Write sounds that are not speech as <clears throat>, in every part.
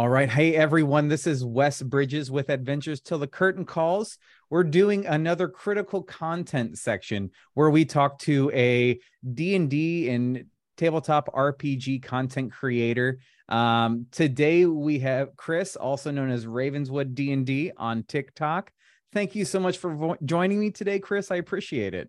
All right. Hey, everyone. This is Wes Bridges with Adventures Till the Curtain Calls. We're doing another critical content section where we talk to a D&D and tabletop RPG content creator. Um, today we have Kris, also known as Ravenswood D&D on TikTok. Thank you so much for vo- joining me today, Kris. I appreciate it.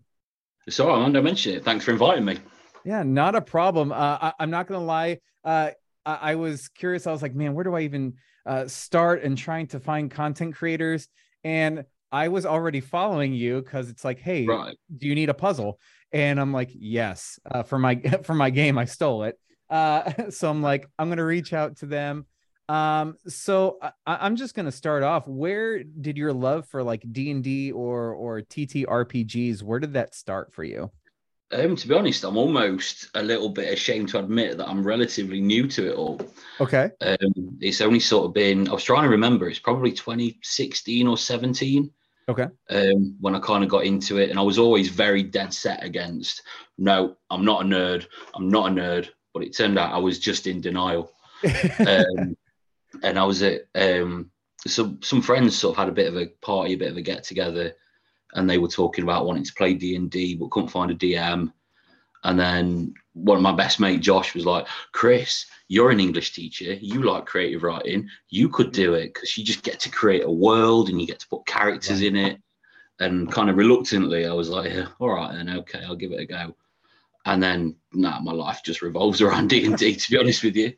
So I wanted to mention it. Thanks for inviting me. Yeah, not a problem. Uh, I, am not going to lie. Uh, I, I was curious. I was like, man, where do I even uh, start and trying to find content creators? And I was already following you because it's like, hey, right. do you need a puzzle? And I'm like, yes, uh, for my <laughs> for my game, I stole it. Uh, <laughs> so I'm like, I'm gonna reach out to them. Um, so I, am just gonna start off. Where did your love for like D and D or or TTRPGs? Where did that start for you? Um, to be honest, I'm almost a little bit ashamed to admit that I'm relatively new to it all. Okay. Um, it's only sort of been, I was trying to remember, it's probably 2016 or 17. Okay. Um, when I kind of got into it, and I was always very dead set against, no, I'm not a nerd. I'm not a nerd. But it turned out I was just in denial. <laughs> um, and I was at, um, so some friends sort of had a bit of a party, a bit of a get together and they were talking about wanting to play D and D, but couldn't find a DM. And then one of my best mate Josh was like, "Kris, you're an English teacher. You like creative writing. You could do it because you just get to create a world and you get to put characters in it." And kind of reluctantly, I was like, yeah, "All right, then, okay, I'll give it a go." And then, nah, my life just revolves around D and D. <laughs> To be honest with you.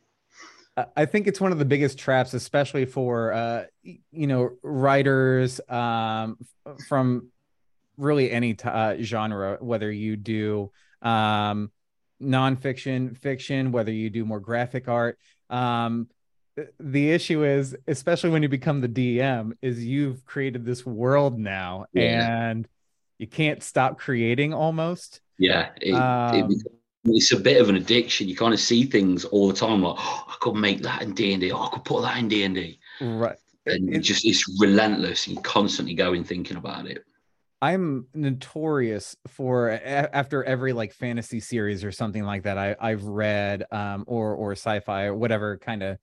I think it's one of the biggest traps, especially for uh, you know writers um, from really any t- uh, genre, whether you do um, nonfiction, fiction, whether you do more graphic art. Um, the issue is, especially when you become the DM, is you've created this world now, yeah. and you can't stop creating almost. Yeah, it, um, it, it's a bit of an addiction. You kind of see things all the time, like oh, I could make that in D and D. Oh, I could put that in D and D. Right. And it, just it's relentless. You constantly going thinking about it. I'm notorious for after every like fantasy series or something like that I I've read um or or sci-fi or whatever kind of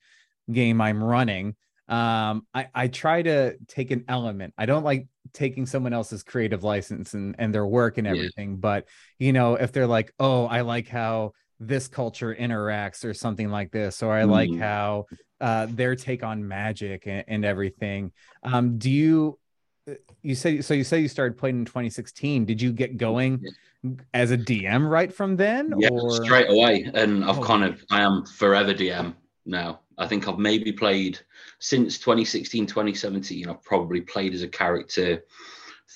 game I'm running um I I try to take an element. I don't like taking someone else's creative license and and their work and everything, yeah. but you know, if they're like, "Oh, I like how this culture interacts or something like this or I mm. like how uh their take on magic and, and everything." Um do you you say so you say you started playing in 2016 did you get going as a dm right from then yeah or? straight away. And i've oh. kind of i am forever dm now. I think i've maybe played since 2016 2017 i've probably played as a character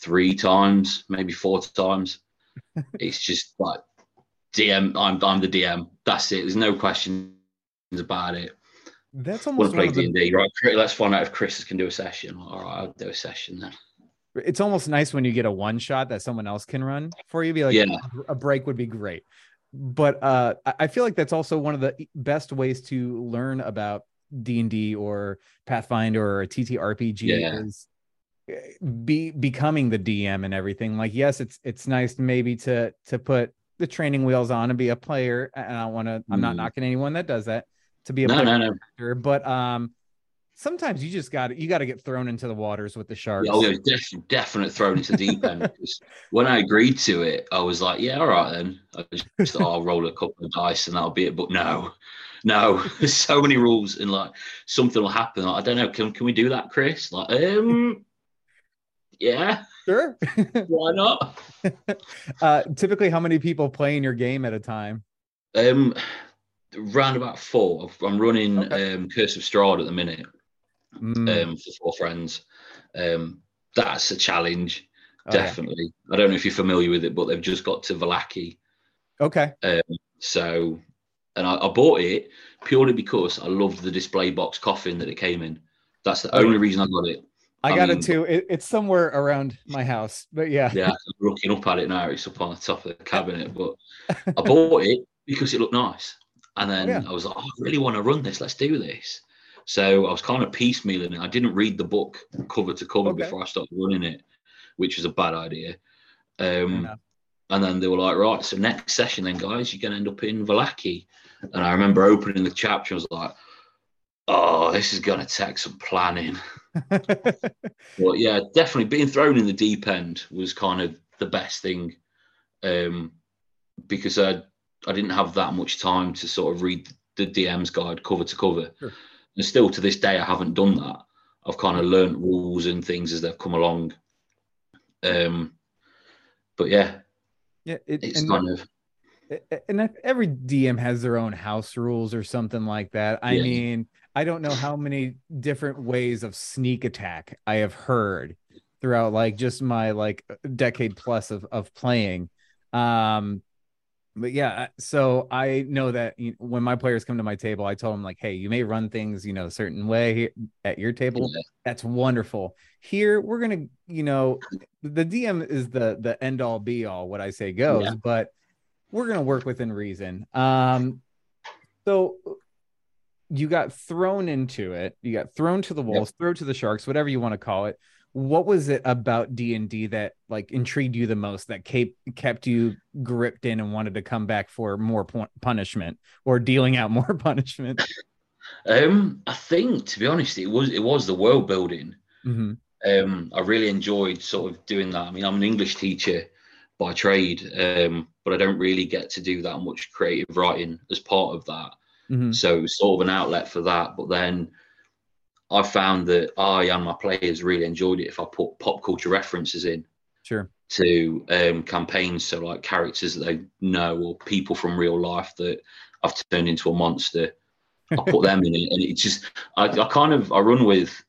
three times maybe four times. <laughs> It's just like dm i'm, I'm the dm that's it. There's no questions about it that's almost want to play D and D, right? Let's find out if Kris can do a session. All right, I'll do a session then. It's almost nice when you get a one shot that someone else can run for you. Be like, yeah. a break would be great. But uh, I feel like that's also one of the best ways to learn about D and D or Pathfinder or TTRPG yeah. is eh, be becoming the DM and everything. Like, yes, it's it's nice maybe to to put the training wheels on and be a player. And I want to. I'm not mm. knocking anyone that does that to be a no, no, no. Actor, but um, sometimes you just got you got to get thrown into the waters with the sharks. Oh, yeah, definitely, definite thrown into deep end. <laughs> when I agreed to it, I was like, yeah, all right then. I just thought, I'll roll a couple of dice and that'll be it. But no, no, <laughs> there's so many rules and like something will happen. Like, I don't know. Can can we do that, Kris? Like, um, yeah. Sure. <laughs> Why not? uh, typically, how many people play in your game at a time? Um, round about four. I'm running okay. um, Curse of Strahd at the minute mm. um, for four friends. Um, that's a challenge, oh, definitely. Yeah. I don't know if you're familiar with it, but they've just got to Vallaki. Okay. Um, so, and I, I, bought it purely because I loved the display box coffin that it came in. That's the only reason I got it. I, I got mean, it too. It, it's somewhere around my house, but yeah. Yeah, I'm looking up at it now. It's up on the top of the <laughs> cabinet, but I bought it because it looked nice. And then yeah. I was like, oh, I really want to run this. Let's do this. So I was kind of piecemealing it. I didn't read the book cover to cover okay. before I started running it, which was a bad idea. Um, and then they were like, right, so next session, then guys, you're going to end up in Vallaki. And I remember opening the chapter, I was like, oh, this is going to take some planning. <laughs> but yeah, definitely being thrown in the deep end was kind of the best thing um, because I I didn't have that much time to sort of read the DM's guide cover to cover. Sure. And still to this day, I haven't done that. I've kind of learned rules and things as they've come along. Um, but yeah, yeah, it, it's kind of and every DM has their own house rules or something like that. I yeah. mean, I don't know how many different ways of sneak attack I have heard throughout like just my like decade plus of of playing. Um but yeah, so I know that you know, when my players come to my table, I tell them like, "Hey, you may run things, you know, a certain way at your table. Yeah. That's wonderful. Here, we're gonna, you know, the DM is the the end all be all. What I say goes, yeah. but we're gonna work within reason. Um, so you got thrown into it. You got thrown to the wolves, yep. thrown to the sharks, whatever you want to call it. What was it about D and D that like intrigued you the most? That kept kept you gripped in and wanted to come back for more punishment or dealing out <laughs> more punishment? Um, I think to be honest, it was it was the world building. Mm-hmm. Um, I really enjoyed sort of doing that. I mean, I'm an English teacher by trade, um, but I don't really get to do that much creative writing as part of that. Mm-hmm. So sort of an outlet for that. But then I found that I and my players really enjoyed it if I put pop culture references in. Sure. To um, campaigns, so like characters that they know or people from real life that I've turned into a monster. I put them in it, and it just I, I kind of I run with.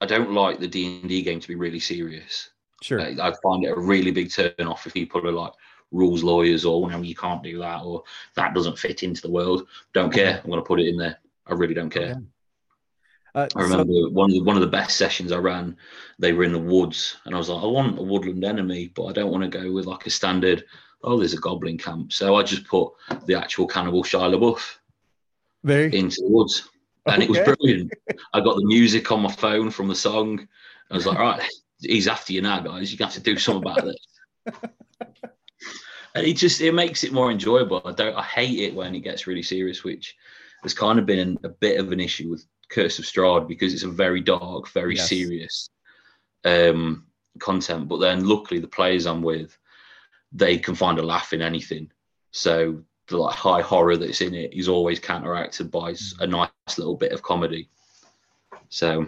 I don't like the D and D game to be really serious. Sure. I, I find it a really big turn off if people are like, rules lawyers or no, you can't do that or that doesn't fit into the world. Don't care. I'm going to put it in there. I really don't care. Uh, I remember so, one of the one of the best sessions I ran. They were in the woods, and I was like, I want a woodland enemy, but I don't want to go with like a standard. Oh, there's a goblin camp, so I just put the actual cannibal Shia LaBeouf there. into the woods, and okay. it was brilliant. I got the music on my phone from the song. I was like, right, he's after you now, guys. You have to do something about this. and it just it makes it more enjoyable. I don't I hate it when it gets really serious, which has kind of been a bit of an issue with Curse of Strahd because it's a very dark, very yes. serious um, content. But then luckily the players I'm with, they can find a laugh in anything. So the like high horror that's in it is always counteracted by a nice little bit of comedy. So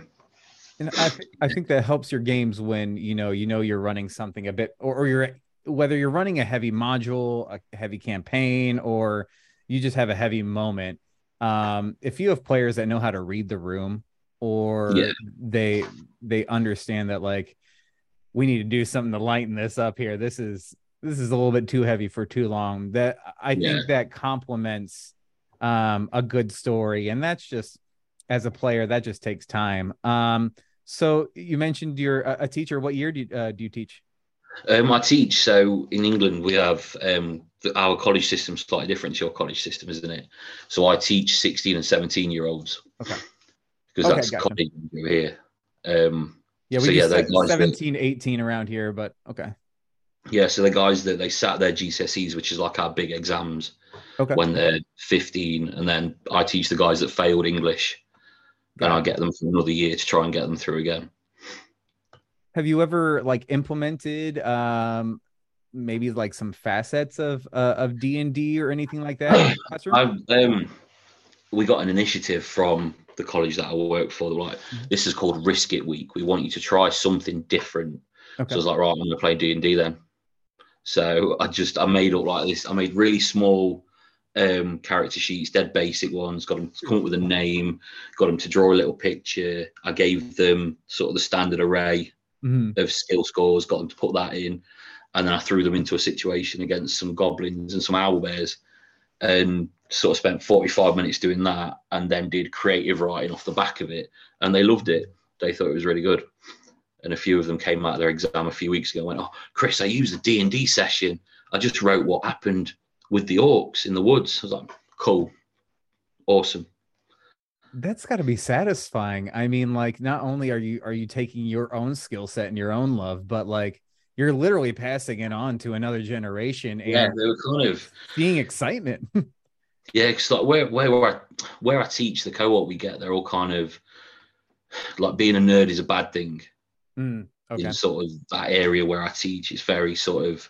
and I, th- I think that helps your games when you know you know you're running something a bit or, or you're whether you're running a heavy module, a heavy campaign, or you just have a heavy moment. Um, if you have players that know how to read the room or yeah. they they understand that like we need to do something to lighten this up here. This is this is a little bit too heavy for too long. That I yeah. think that complements um, a good story, and that's just as a player that just takes time. Um, so you mentioned you're a, teacher. What year do you, uh, do you teach? Um, I teach. So in England, we have um, our college system slightly different to your college system, isn't it? So I teach 16 and 17 year olds. Okay. Because okay, that's gotcha. college here. Um, yeah, we so yeah, 17, that, 18 around here, but okay. Yeah, so the guys that they sat their GCSEs, which is like our big exams, okay. when they're 15, and then I teach the guys that failed English, Got and I get them for another year to try and get them through again have you ever like implemented um maybe like some facets of uh, of d&d or anything like that <clears throat> I've, um, we got an initiative from the college that i work for like mm-hmm. this is called risk it week we want you to try something different okay. so i was like right i'm gonna play d&d then so i just i made up like this i made really small um, character sheets, dead basic ones. Got them to come up with a name. Got them to draw a little picture. I gave them sort of the standard array mm-hmm. of skill scores, got them to put that in, and then I threw them into a situation against some goblins and some owl bears, and sort of spent 45 minutes doing that, and then did creative writing off the back of it, and they loved it. They thought it was really good, and a few of them came out of their exam a few weeks ago and went, "Oh, Kris, I used a D and D session. I just wrote what happened with the orcs in the woods." I was like, "Cool, awesome." that's got to be satisfying i mean like not only are you are you taking your own skill set and your own love but like you're literally passing it on to another generation and yeah they were kind of seeing excitement <laughs> Yeah, because like where where I where I teach the cohort we get, they're all kind of like being a nerd is a bad thing. Mm, okay. In sort of that area where I teach, it's very sort of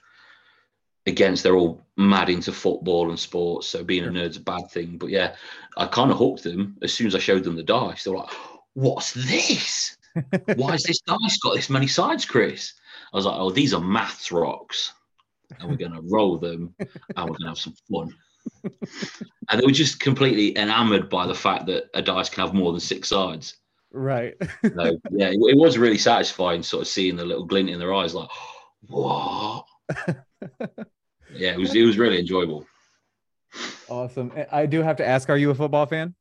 against. They're all mad into football and sports, so being a nerd's a bad thing. But yeah, I kind of hooked them as soon as I showed them the dice. They're like, "What's this? <laughs> Why has this dice got this many sides, Kris?" I was like, "Oh, these are maths rocks, and we're going <laughs> to roll them, and we're going to have some fun." and they were just completely enamored by the fact that a dice can have more than six sides. Right. so, yeah, it, it, was really satisfying, sort of seeing the little glint in their eyes, like, what? <laughs> yeah, it was it was really enjoyable. Awesome. I do have to ask, are you a football fan?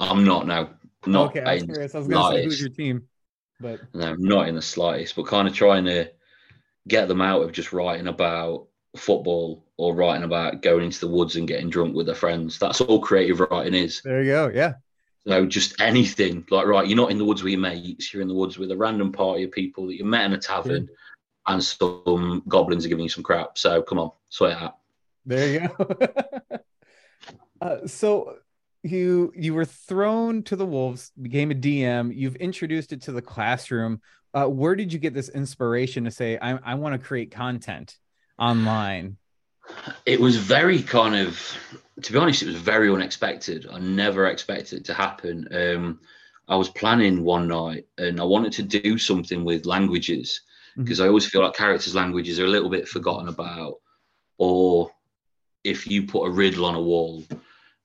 I'm not. No, not. Okay, I was curious. I was going to say who's your team, but no, not in the slightest. But kind of trying to get them out of just writing about football or writing about going into the woods and getting drunk with their friends. That's all creative writing is. There you go. Yeah. So just anything like right, you're not in the woods with your mates. You're in the woods with a random party of people that you met in a tavern, yeah. and some goblins are giving you some crap. So come on, sweat it out. There you go. <laughs> uh, so you you were thrown to the wolves, became a DM. You've introduced it to the classroom. Uh, where did you get this inspiration to say I, I want to create content? online? It was very kind of, to be honest, it was very unexpected. I never expected it to happen. Um, I was planning one night and I wanted to do something with languages because mm-hmm. I always feel like characters' languages are a little bit forgotten about. Or if you put a riddle on a wall,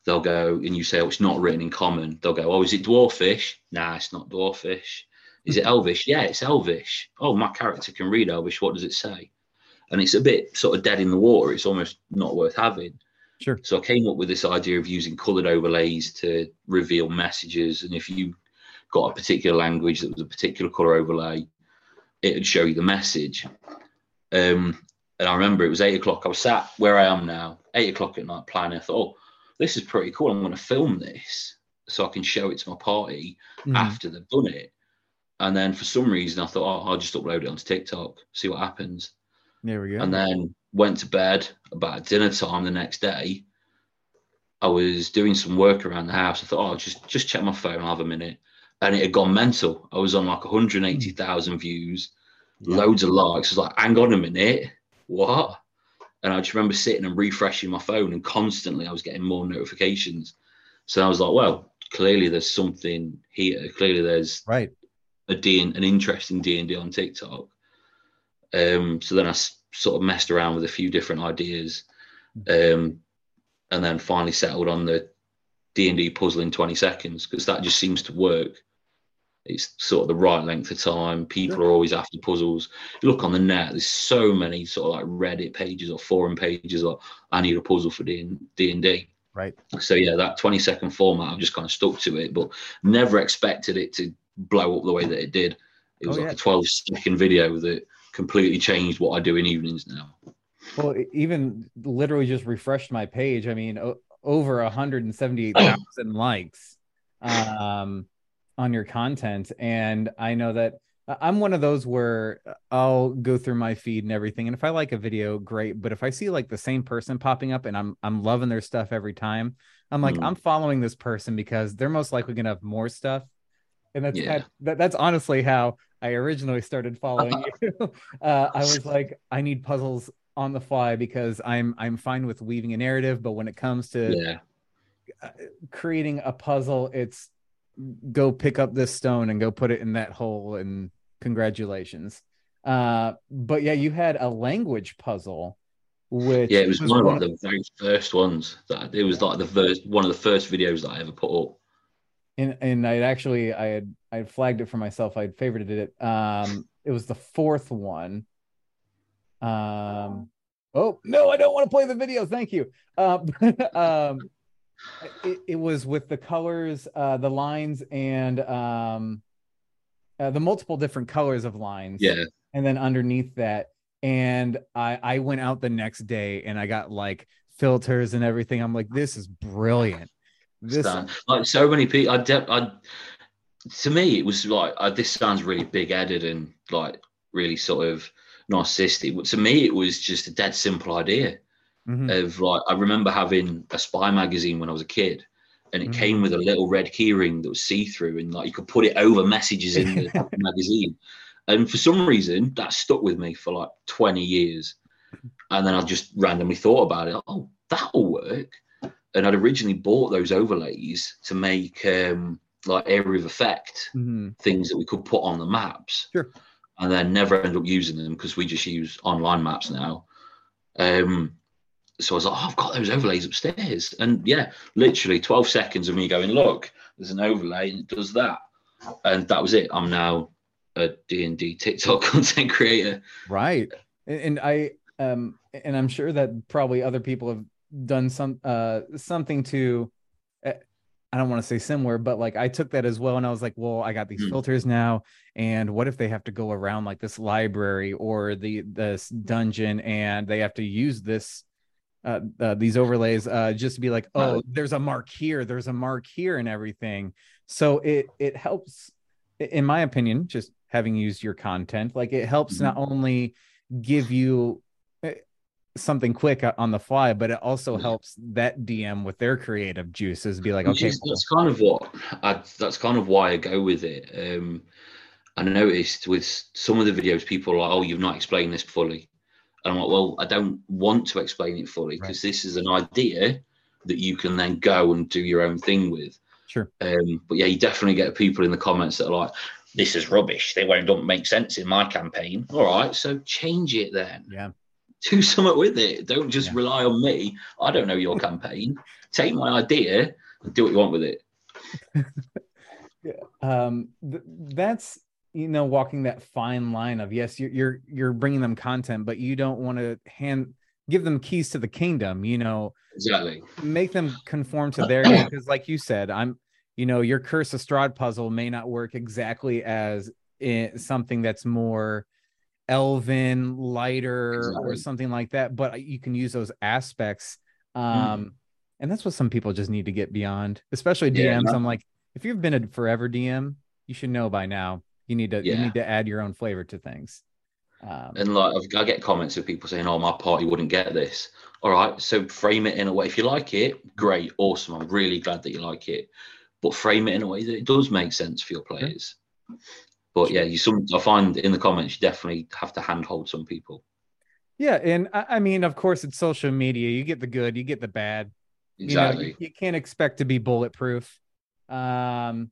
they'll go and you say, oh, it's not written in common. They'll go, oh, is it dwarfish? Nah, it's not dwarfish. Is it elvish? Yeah, it's elvish. Oh, my character can read elvish. What does it say? and it's a bit sort of dead in the water. It's almost not worth having. Sure. So I came up with this idea of using coloured overlays to reveal messages, and if you got a particular language that was a particular colour overlay, it would show you the message. Um, and I remember it was eight o'clock. I was sat where I am now, eight o'clock at night, planning. I thought, oh, this is pretty cool. I'm going to film this so I can show it to my party mm. after they've done it. And then for some reason, I thought, oh, I'll just upload it onto TikTok, see what happens. There we go. And then went to bed about dinner time the next day. I was doing some work around the house. I thought, oh, just just check my phone, I'll have a minute. And it had gone mental. I was on like 180,000 views, yeah. loads of likes. I was like, hang on a minute, what? And I just remember sitting and refreshing my phone, and constantly I was getting more notifications. So I was like, well, clearly there's something here. Clearly there's right a D an interesting D and D on TikTok. Um, so then I s- sort of messed around with a few different ideas, um, and then finally settled on the D and D puzzle in 20 seconds because that just seems to work. It's sort of the right length of time. People are always after puzzles. You look on the net, there's so many sort of like Reddit pages or forum pages or I need a puzzle for D and D. Right. So yeah, that 20 second format, I've just kind of stuck to it, but never expected it to blow up the way that it did. It was oh, like yeah. a 12 second video that completely changed what I do in evenings now. Well, even literally just refreshed my page. I mean, o- over 178,000 likes um, on your content. And I know that I'm one of those where I'll go through my feed and everything. And if I like a video, great. But if I see like the same person popping up and I'm I'm loving their stuff every time, I'm like, mm. I'm following this person because they're most likely gonna have more stuff. And that's yeah. that, that's honestly how I originally started following <laughs> you, <laughs> uh, I was like, I need puzzles on the fly because I'm I'm fine with weaving a narrative, but when it comes to yeah. Uh, creating a puzzle, it's go pick up this stone and go put it in that hole and congratulations. Uh, but yeah, you had a language puzzle, which yeah, it was, was one, one of the very first ones that it was like the first one of the first videos that I ever put up and and I actually I had I had flagged it for myself. I had favorited it. Um, it was the fourth one. Um, oh no, I don't want to play the video. Thank you. <laughs> Um, um, it, it was with the colors, uh, the lines, and um, uh, the multiple different colors of lines. Yeah. And then underneath that, and I I went out the next day and I got like filters and everything. I'm like, this is brilliant. This like so many people. I, de- I to me it was like uh, this sounds really big headed and like really sort of narcissistic. But to me it was just a dead simple idea. Mm-hmm. of like I remember having a spy magazine when I was a kid, and it mm-hmm. came with a little red keyring that was see through, and like you could put it over messages in the <laughs> magazine. And for some reason, that stuck with me for like 20 years. And then I just randomly thought about it. Oh, that'll work. And I'd originally bought those overlays to make um, like area of effect mm-hmm. things that we could put on the maps. Sure. And then never end up using them because we just use online maps now. Um, so I was like, oh, I've got those overlays upstairs. And yeah, literally 12 seconds of me going, look, there's an overlay and it does that. And that was it. I'm now a D&D TikTok <laughs> content creator. Right. And I um and I'm sure that probably other people have done some uh something to eh, I don't want to say similar, but like I took that as well. And I was like, well, I got these mm. filters now. And what if they have to go around like this library or the this dungeon and they have to use this uh, uh these overlays uh just to be like, oh, there's a mark here, there's a mark here and everything. So it it helps, in my opinion, just having used your content, like it helps mm-hmm. not only give you something quick on the fly, but it also helps that DM with their creative juices be like, okay, is, that's kind of what I, that's kind of why I go with it. Um, I noticed with some of the videos, people are like, oh, you've not explained this fully. And I'm like, well, I don't want to explain it fully because right. this is an idea that you can then go and do your own thing with. Sure. Um, but yeah, you definitely get people in the comments that are like, this is rubbish. They won't don't make sense in my campaign. All right, so change it then. Yeah do something with it. Don't just yeah. rely on me. I don't know your <laughs> campaign. Take my idea and do what you want with it. <laughs> yeah. Um, th- that's you know walking that fine line of yes, you're you're you're bringing them content, but you don't want to hand give them keys to the kingdom. You know, exactly. Make them conform to their <clears throat> because, like you said, I'm. You know, your Curse of Strahd puzzle may not work exactly as in something that's more elven lighter exactly. or something like that but you can use those aspects um mm. and that's what some people just need to get beyond especially dms yeah, i'm like if you've been a forever dm you should know by now you need to yeah. you need to add your own flavor to things um, and like i get comments of people saying oh my party wouldn't get this all right so frame it in a way if you like it great awesome i'm really glad that you like it but frame it in a way that it does make sense for your players sure. But yeah, you some I find in the comments you definitely have to handhold some people. Yeah, and I, I mean, of course, it's social media. You get the good, you get the bad. Exactly. You, know, you, you can't expect to be bulletproof. Um,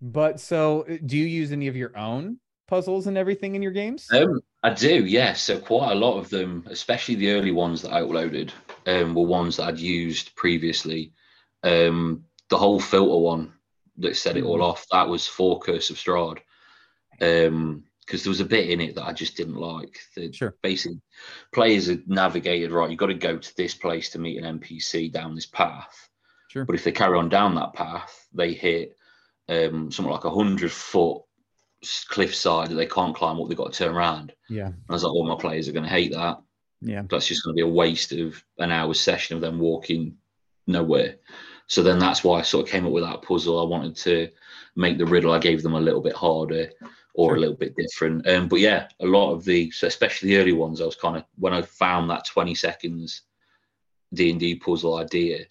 but so, uh, do you use any of your own puzzles and everything in your games? Um, I do, yes. Yeah. So quite a lot of them, especially the early ones that I uploaded, um, were ones that I'd used previously. Um, the whole filter one that set it all mm-hmm. off, that was for Curse of Strahd um because there was a bit in it that I just didn't like. The sure. Basically, players are navigated right. You've got to go to this place to meet an NPC down this path. Sure. But if they carry on down that path, they hit um, something like a hundred foot cliffside that they can't climb up. They've got to turn around. Yeah. And I was like, all my players are going to hate that. Yeah. That's just going to be a waste of an hour's session of them walking nowhere. So then that's why I sort of came up with that puzzle. I wanted to make the riddle I gave them a little bit harder or sure. a little bit different. Um, but yeah, a lot of the, so especially the early ones, I was kind of when I found that twenty seconds D and D puzzle idea,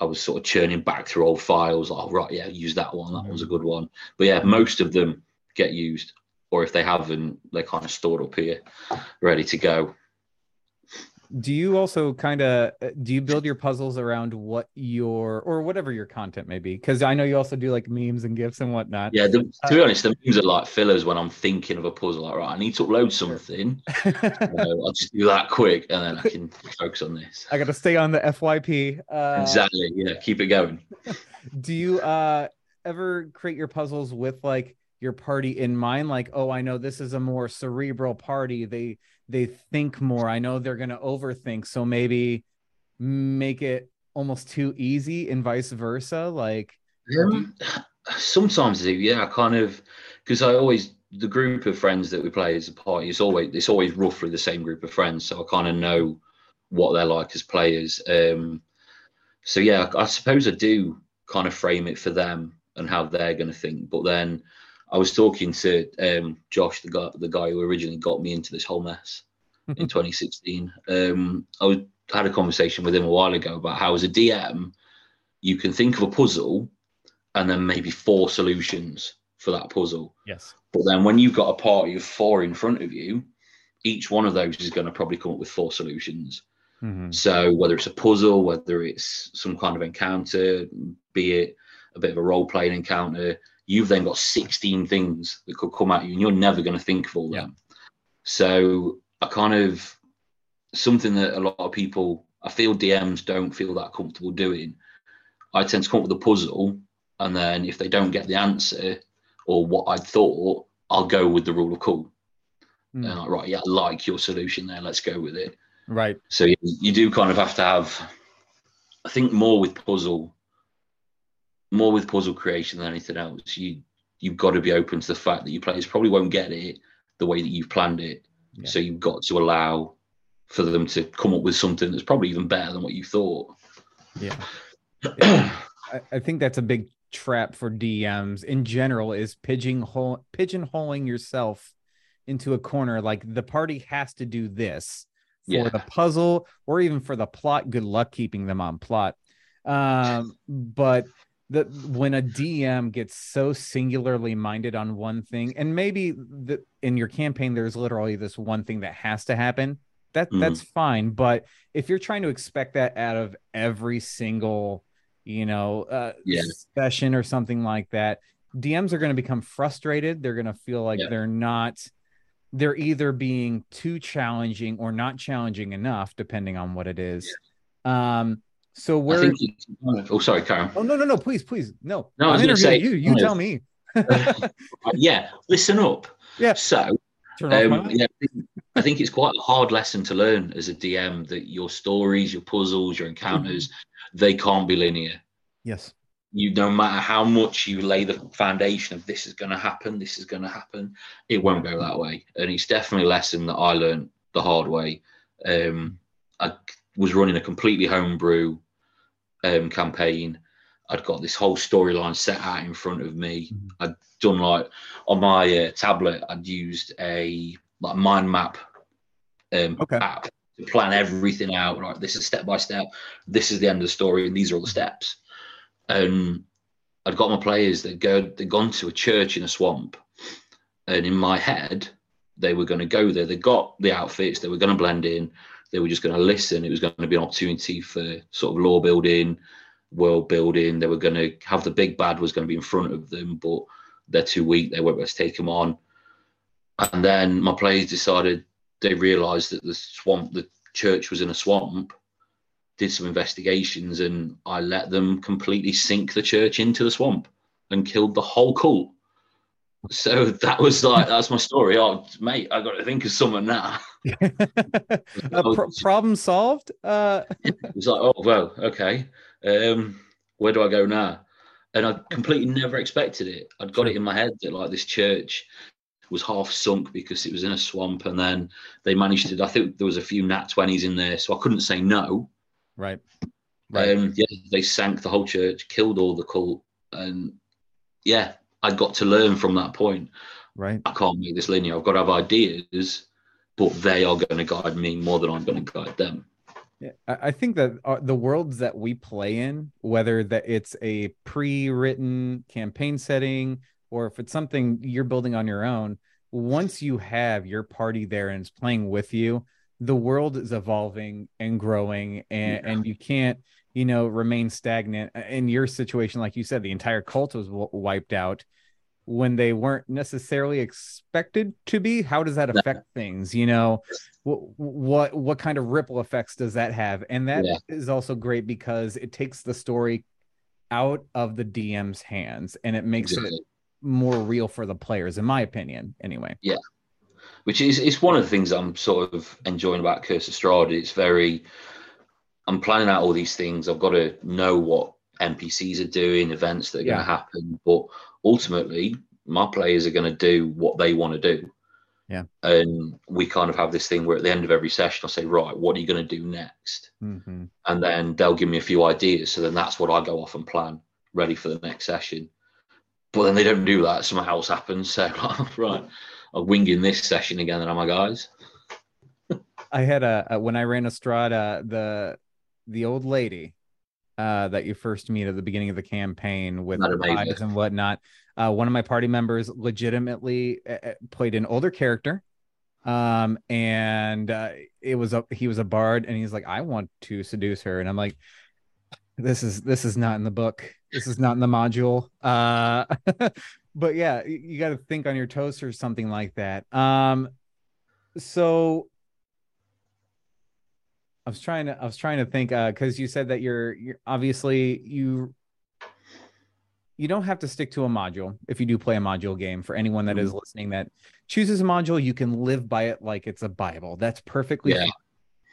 I was sort of churning back through old files. Oh right, yeah, use that one. That was a good one. But yeah, most of them get used, or if they haven't, they're kind of stored up here, ready to go do you also kind of uh, do you build your puzzles around what your or whatever your content may be? Because i know you also do like memes and gifs and whatnot. Yeah the, to be uh, honest the memes are like fillers when i'm thinking of a puzzle like right i need to upload something <laughs> i'll just do that quick and then i can focus on this. I gotta stay on the fyp uh, exactly yeah keep it going. <laughs> Do you uh ever create your puzzles with like your party in mind? Like oh i know this is a more cerebral party. They they think more. I know they're going to overthink so maybe make it almost too easy and vice versa like um, sometimes yeah I kind of because i always the group of friends that we play as a party is always it's always roughly the same group of friends so i kind of know what they're like as players um so yeah I, I suppose i do kind of frame it for them and how they're going to think but then I was talking to um, Josh, the guy, the guy who originally got me into this whole mess <laughs> in 2016. Um, I was had a conversation with him a while ago about how as a DM, you can think of a puzzle and then maybe four solutions for that puzzle. Yes. But then when you've got a party of four in front of you, each one of those is going to probably come up with four solutions. Mhm. So whether it's a puzzle, whether it's some kind of encounter, be it a bit of a role playing encounter, you've then got 16 things that could come at you and you're never going to think of all Yeah. them. So I kind of something that a lot of people I feel DMs don't feel that comfortable doing. I tend to come up with a puzzle and then if they don't get the answer or what I thought, I'll go with the rule of cool. Mm. And like, right, yeah, I like your solution there. Let's go with it. Right. So you, you do kind of have to have, I think, more with puzzle, more with puzzle creation than anything else. You you've got to be open to the fact that your players probably won't get it the way that you've planned it. Yeah. So you've got to allow for them to come up with something that's probably even better than what you thought. Yeah. <clears throat> Yeah. I, I think that's a big trap for DMs in general is pigeonhole pigeonholing yourself into a corner. Like the party has to do this for Yeah. the puzzle or even for the plot. Good luck keeping them on plot. Um, but the when a DM gets so singularly minded on one thing, and maybe the, in your campaign there's literally this one thing that has to happen. That Mhm. that's fine. But if you're trying to expect that out of every single you know uh Yeah. session or something like that dms are going to become frustrated they're going to feel like Yeah. they're not they're either being too challenging or not challenging enough depending on what it is um so where. It's, oh, sorry, Karen. oh no no no please please no No, I was i'm gonna say, you you tell me <laughs> yeah, listen up. Yeah. So Turn off my Um, yeah, I think- I think it's quite a hard lesson to learn as a DM that your stories, your puzzles, your encounters, Mm-hmm. they can't be linear. yes You, no matter how much you lay the foundation of this is going to happen, this is going to happen, it won't go that way. And it's definitely a lesson that I learned the hard way. Um, I was running a completely homebrew um, campaign. I'd got this whole storyline set out in front of me. Mhm. I'd done like on my uh, tablet. I'd used a like mind map um, Okay. app to plan everything out. Right, this is step by step. This is the end of the story, and these are all the steps. And I'd got my players that go. They'd gone to a church in a swamp, and in my head, they were going to go there. They got the outfits. They were going to blend in. They were just going to listen. It was going to be an opportunity for sort of law building, world building. They were going to have the big bad was going to be in front of them, but they're too weak. They weren't able to take them on. And then my players decided they realised that the swamp, the church was in a swamp. Did some investigations, and I let them completely sink the church into the swamp and killed the whole cult. So that was like that's my story. Oh, mate, I got to think of someone now. <laughs> Uh, pro- <laughs> problem solved uh it was like, oh well, okay. Um, where do I go now? And I completely never expected it. I'd got it in my head that like this church was half sunk because it was in a swamp, and then they managed to. I think there was a few nat twenties in there, so I couldn't say no. right right Um, yeah, they sank the whole church, killed all the cult, and yeah, I got to learn from that point. right I can't make this linear. I've got to have ideas, but they are going to guide me more than I'm going to guide them. Yeah, I think that uh, the worlds that we play in, whether that it's a pre-written campaign setting or if it's something you're building on your own, once you have your party there and it's playing with you, the world is evolving and growing, and Yeah. and you can't, you know, remain stagnant. Uh, in your situation, like you said, the entire cult was w- wiped out when they weren't necessarily expected to be how does that affect things you know what what what kind of ripple effects does that have and that is Yeah. also great because it takes the story out of the dm's hands and it makes Exactly. it more real for the players in my opinion anyway Yeah. which is it's one of the things I'm sort of enjoying about Curse of Strahd. It's very I'm planning out all these things. I've got to know what NPCs are doing, events that are going to happen, but ultimately my players are going to do what they want to do. Yeah. And we kind of have this thing where at the end of every session, I'll say, right, what are you going to do next? hmm And then they'll give me a few ideas. So then that's what I go off and plan, ready for the next session. But then they don't do that. Something else happens. So, <laughs> right, I'm winging this session again, and I'm I, guys? I had a, a when I ran Strahd, the the old lady uh, that you first meet at the beginning of the campaign with eyes and whatnot. Uh, one of my party members legitimately uh, played an older character, um, and uh, it was a he was a bard, and he's like, I want to seduce her, and I'm like, this is this is not in the book. This is not in the module. Uh, <laughs> but yeah, you, you got to think on your toes or something like that. Um, so I was trying to I was trying to think uh because you said that you're you're obviously you you don't have to stick to a module if you do play a module game for anyone that is mm-hmm. listening that chooses a module you can live by it like it's a bible that's perfectly yeah. fine.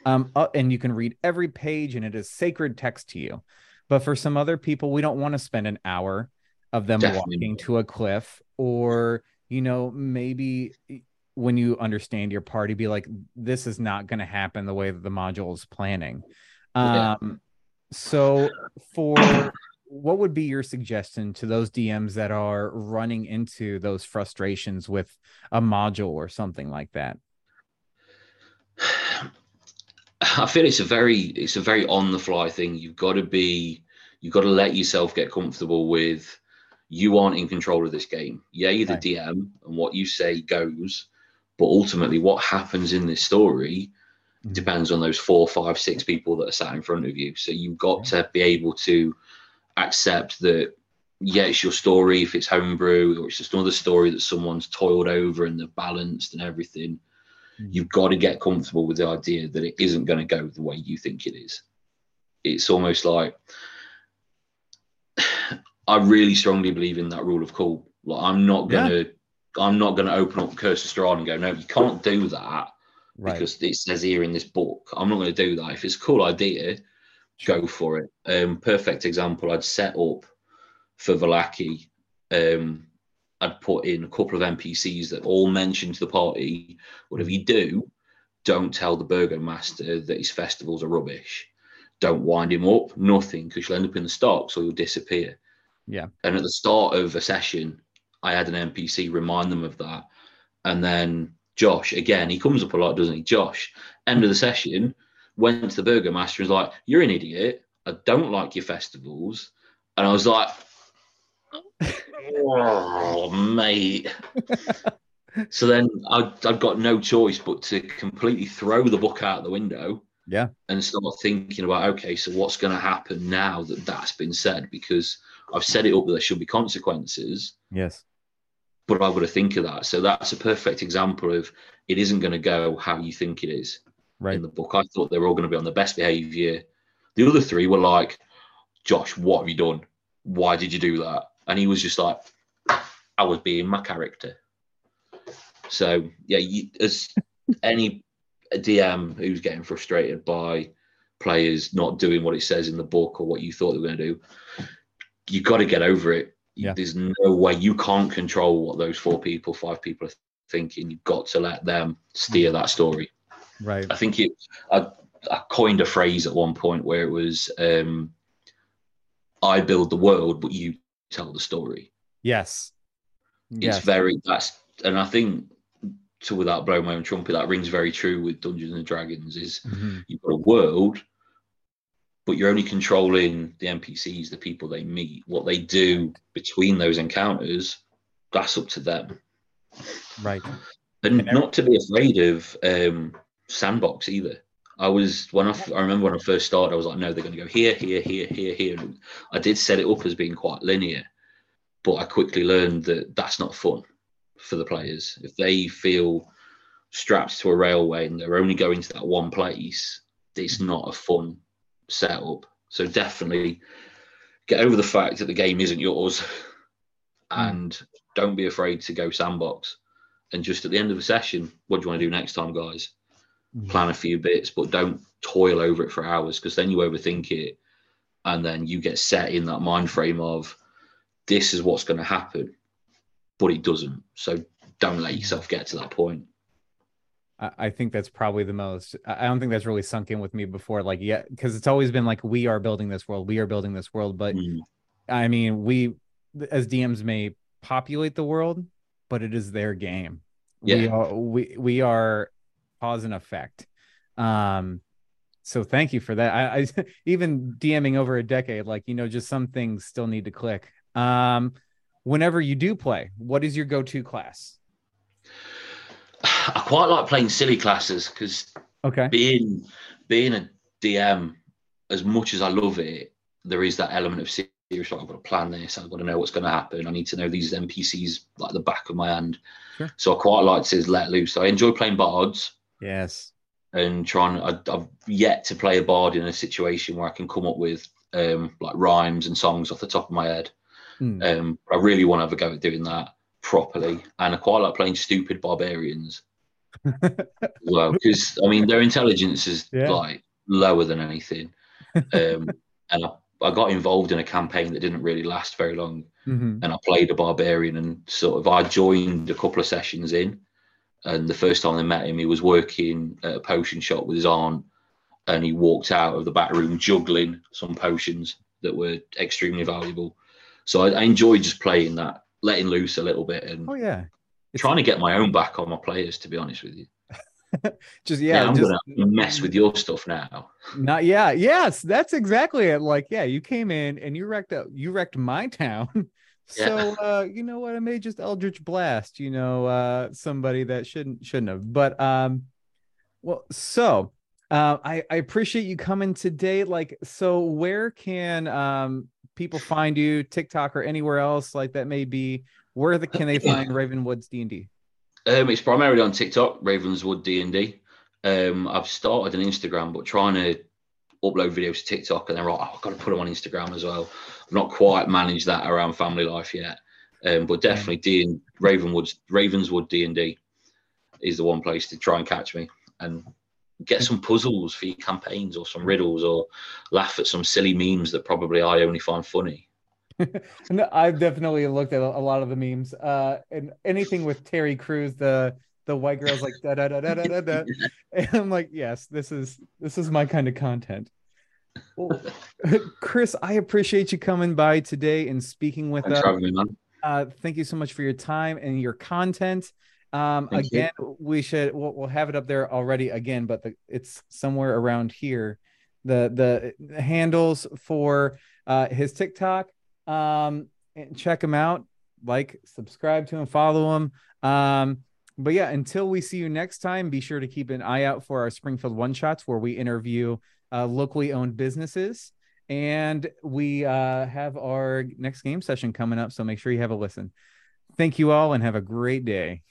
um uh, and you can read every page and it is sacred text to you but for some other people we don't want to spend an hour of them Definitely. walking to a cliff or you know maybe when you understand your party be like this is not going to happen the way that the module is planning yeah. um so for what would be your suggestion to those dms that are running into those frustrations with a module or something like that <sighs> i feel it's a very it's a very on the fly thing you've got to be you've got to let yourself get comfortable with you aren't in control of this game yeah you're the right. dm and what you say goes but ultimately, what happens in this story mm-hmm. depends on those four, five, six people that are sat in front of you. So you've got to be able to accept that, yeah, it's your story if it's homebrew or it's just another story that someone's toiled over and they're balanced and everything. Mm-hmm. You've got to get comfortable with the idea that it isn't going to go the way you think it is. It's almost like <sighs> I really strongly believe in that rule of cool. Like I'm not gonna yeah. I'm not going to open up Curse of Strahd and go, no, you can't do that right. because it says here in this book. I'm not going to do that. If it's a cool idea, go for it. Um, perfect example. I'd set up for Vallaki. Um, I'd put in a couple of NPCs that all mention to the party. Whatever you do, don't tell the burgomaster that his festivals are rubbish. Don't wind him up. Nothing, because you'll end up in the stocks or you'll disappear. Yeah. And at the start of a session, I had an NPC remind them of that. And then Josh, again, he comes up a lot, doesn't he? Josh, end of the session, went to the burgomaster and was like, You're an idiot. I don't like your festivals. And I was like, Oh, mate. <laughs> so then I, I've got no choice but to completely throw the book out the window. Yeah. And start thinking about, okay, so what's going to happen now that that's been said? Because I've set it up that there should be consequences. Yes but I've got to think of that. So that's a perfect example of it isn't going to go how you think it is. Right. In the book, I thought they were all going to be on the best behavior. The other three were like, Josh, what have you done? Why did you do that? And he was just like, I was being my character. So yeah, you, as <laughs> any DM who's getting frustrated by players not doing what it says in the book or what you thought they were going to do, you got to get over it yeah. There's no way you can't control what those four people, five people are thinking. You've got to let them steer that story. Right. I think it. I, I coined a phrase at one point where it was, um, "I build the world, but you tell the story." Yes. It's yes. very that's, and I think to without blowing my own trumpet, that rings very true with Dungeons and Dragons. Is mm-hmm. you've got a world, but you're only controlling the NPCs, the people they meet, what they do between those encounters. That's up to them. Right. And, and not to be afraid of um, sandbox either. I was when I, I remember when I first started, I was like, no, they're going to go here, here, here, here, here. And I did set it up as being quite linear, but I quickly learned that that's not fun for the players. If they feel strapped to a railway and they're only going to that one place, it's not a fun setup. So definitely get over the fact that the game isn't yours <laughs> mm. and don't be afraid to go sandbox. And just at the end of the session, what do you want to do next time, guys? Mm. Plan a few bits, but don't toil over it for hours because then you overthink it and then you get set in that mind frame of this is what's going to happen, but it doesn't. So don't let yourself get to that point. I think that's probably the most. I don't think that's really sunk in with me before. Like, yeah, because it's always been like we are building this world, we are building this world. But mm. I mean, we as DMs may populate the world, but it is their game. Yeah. We are we we are cause and effect. Um, so thank you for that. I, I <laughs> even DMing over a decade, like you know, just some things still need to click. Um, whenever you do play, what is your go-to class? I quite like playing silly classes because Okay. being being a DM, as much as I love it, there is that element of serious. Like, I've got to plan this. I've got to know what's going to happen. I need to know these NPCs like the back of my hand. Sure. So I quite like to let loose. I enjoy playing bards Yes. and trying. I, I've yet to play a bard in a situation where I can come up with um, like rhymes and songs off the top of my head. Hmm. Um, I really want to have a go at doing that properly, and I quite like playing stupid barbarians <laughs> well because I mean their intelligence is Yeah. like lower than anything. Um, <laughs> and I, I got involved in a campaign that didn't really last very long, Mhm. and I played a barbarian, and sort of I joined a couple of sessions in, and the first time I met him, he was working at a potion shop with his aunt, and he walked out of the back room juggling some potions that were extremely valuable. So I, I enjoyed just playing that, letting loose a little bit, and Oh yeah. It's trying to get my own back on my players. To be honest with you, <laughs> just yeah, yeah, I'm just gonna mess with your stuff now. not yeah, yes, that's exactly it. Like, yeah, you came in and you wrecked out you wrecked my town. <laughs> So uh, you know what? I may just Eldritch Blast, you know, uh somebody that shouldn't shouldn't have. But um well, so uh I, I appreciate you coming today. Like, so where can um people find you, TikTok or anywhere else like that may be? Where the, can they find Ravenwood's D and D? Um, it's primarily on TikTok, Ravenswood D and D. Um, I've started an Instagram, but trying to upload videos to TikTok, and they're like, oh, I've got to put them on Instagram as well. I've not quite managed that around family life yet, um, but definitely D and Ravenwood's Ravenswood D and D is the one place to try and catch me and get some puzzles for your campaigns or some riddles or laugh at some silly memes that probably I only find funny. <laughs> No, I've definitely looked at a lot of the memes. Uh, and anything with Terry Crews, the the white girl's like da da da da da da. <laughs> <laughs> And I'm like, yes, this is this is my kind of content. Well, Kris, I appreciate you coming by today and speaking with Thanks us. for me, man. Uh, thank you so much for your time and your content. Um, Thank you. again, we should we'll, we'll have it up there already again, but the, it's somewhere around here. The the handles for uh, his TikTok. Um, and check him out. Like, subscribe to him, follow him. Um, but yeah, until we see you next time, be sure to keep an eye out for our Springfield One Shots, where we interview uh, locally owned businesses. And we uh, have our next game session coming up. So make sure you have a listen. Thank you all and have a great day.